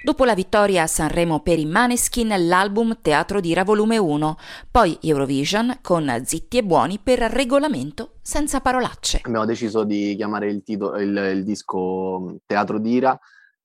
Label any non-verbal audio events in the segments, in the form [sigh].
Dopo la vittoria a Sanremo per i Maneskin, l'album Teatro d'Ira volume 1, poi Eurovision con Zitti e Buoni per regolamento senza parolacce. Abbiamo deciso di chiamare il, titolo, il, il disco Teatro d'Ira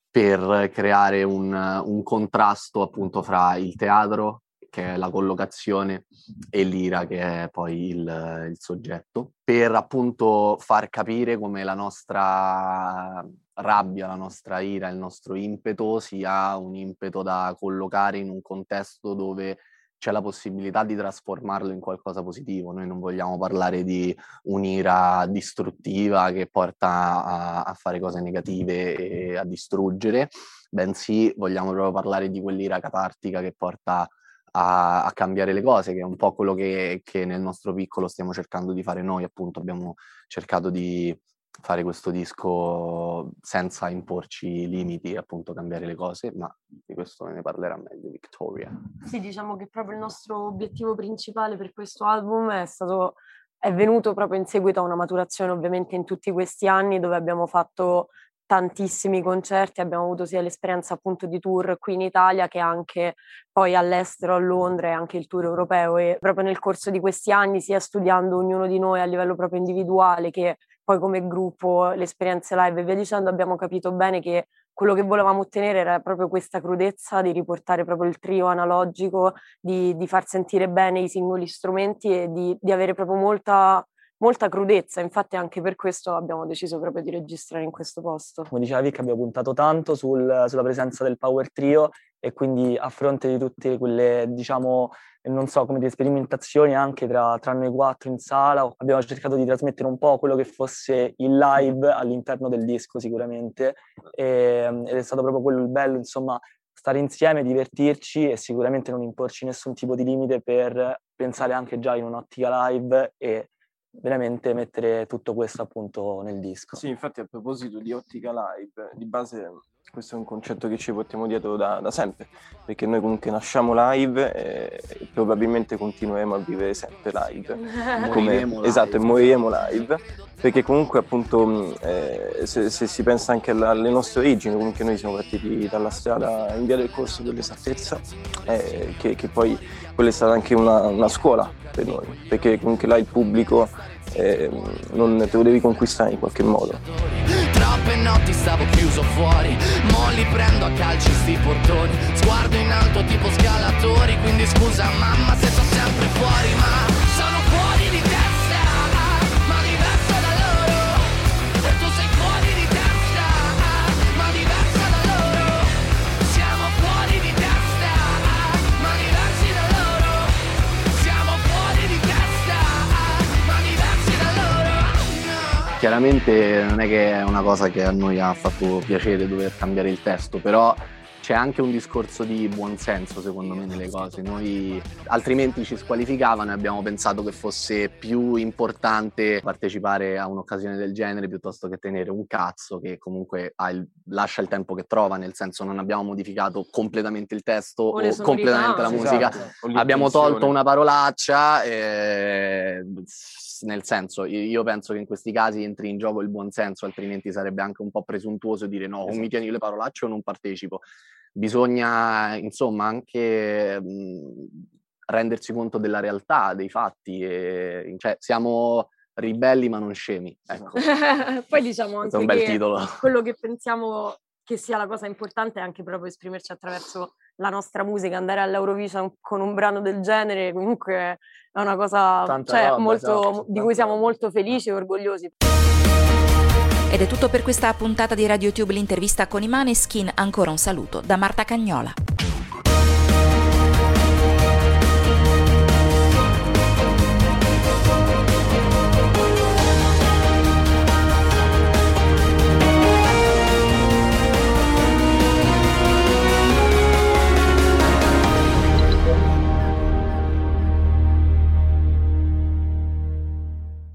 per creare un, un contrasto appunto fra il teatro che è la collocazione, e l'ira, che è poi il, il soggetto, per appunto far capire come la nostra rabbia, la nostra ira, il nostro impeto sia un impeto da collocare in un contesto dove c'è la possibilità di trasformarlo in qualcosa positivo. Noi non vogliamo parlare di un'ira distruttiva che porta a, a fare cose negative e a distruggere, bensì vogliamo proprio parlare di quell'ira catartica che porta a, a, cambiare le cose, che è un po' quello che, che, nel nostro piccolo stiamo cercando di fare noi, appunto abbiamo cercato di fare questo disco senza imporci limiti, appunto cambiare le cose, ma di questo ne parlerà meglio Victoria. Sì, diciamo che proprio il nostro obiettivo principale per questo album è stato è venuto proprio in seguito a una maturazione ovviamente in tutti questi anni dove abbiamo fatto tantissimi concerti, abbiamo avuto sia l'esperienza appunto di tour qui in Italia che anche poi all'estero, a Londra e anche il tour europeo e proprio nel corso di questi anni sia studiando ognuno di noi a livello proprio individuale che poi come gruppo, le esperienze live e via dicendo abbiamo capito bene che quello che volevamo ottenere era proprio questa crudezza di riportare proprio il trio analogico, di, di far sentire bene i singoli strumenti e di, di avere proprio molta molta crudezza, infatti anche per questo abbiamo deciso proprio di registrare in questo posto. Come diceva Vic abbiamo puntato tanto sul, sulla presenza del Power Trio e quindi a fronte di tutte quelle, diciamo, non so come dire, sperimentazioni anche tra, tra noi quattro in sala, abbiamo cercato di trasmettere un po' quello che fosse il live all'interno del disco sicuramente. E, ed è stato proprio quello il bello, insomma, stare insieme, divertirci e sicuramente non imporci nessun tipo di limite per pensare anche già in un'ottica live e veramente mettere tutto questo appunto nel disco. Sì, infatti a proposito di ottica live, di base questo è un concetto che ci portiamo dietro da, da sempre, perché noi comunque nasciamo live e probabilmente continueremo a vivere sempre live. [laughs] Come, live. Esatto, e moriremo live, perché comunque appunto eh, se, se, si pensa anche alla, alle nostre origini, comunque noi siamo partiti dalla strada in via del corso dell'esattezza, eh, che, che, poi quella è stata anche una, una scuola per noi, perché comunque là il pubblico eh, non te lo devi conquistare in qualche modo. Troppe notti stavo chiuso fuori Mo li prendo a calci sti portoni. Sguardo in alto tipo scalatori Quindi scusa mamma se sto sempre fuori Ma sono fuori Chiaramente non è che è una cosa che a noi ha fatto piacere dover cambiare il testo, però c'è anche un discorso di buonsenso secondo me nelle cose. Noi altrimenti ci squalificavano e abbiamo pensato che fosse più importante partecipare a un'occasione del genere piuttosto che tenere un cazzo che comunque il, lascia il tempo che trova, nel senso non abbiamo modificato completamente il testo o, o completamente la musica. Esatto. Abbiamo tolto una parolaccia e nel senso io penso che in questi casi entri in gioco il buonsenso, altrimenti sarebbe anche un po' presuntuoso dire no, esatto. o mi tieni le parolacce o non partecipo bisogna insomma anche mh, rendersi conto della realtà, dei fatti, e, cioè siamo ribelli ma non scemi. Ecco. [laughs] Poi diciamo anche titolo. quello che pensiamo che sia la cosa importante è anche proprio esprimerci attraverso la nostra musica, andare all'Eurovision con un brano del genere comunque è una cosa cioè, roba, molto, esatto, di cui siamo molto felici e orgogliosi. Ed è tutto per questa puntata di RadioTube l'intervista con i Maneskin. Ancora un saluto da Marta Cagnola.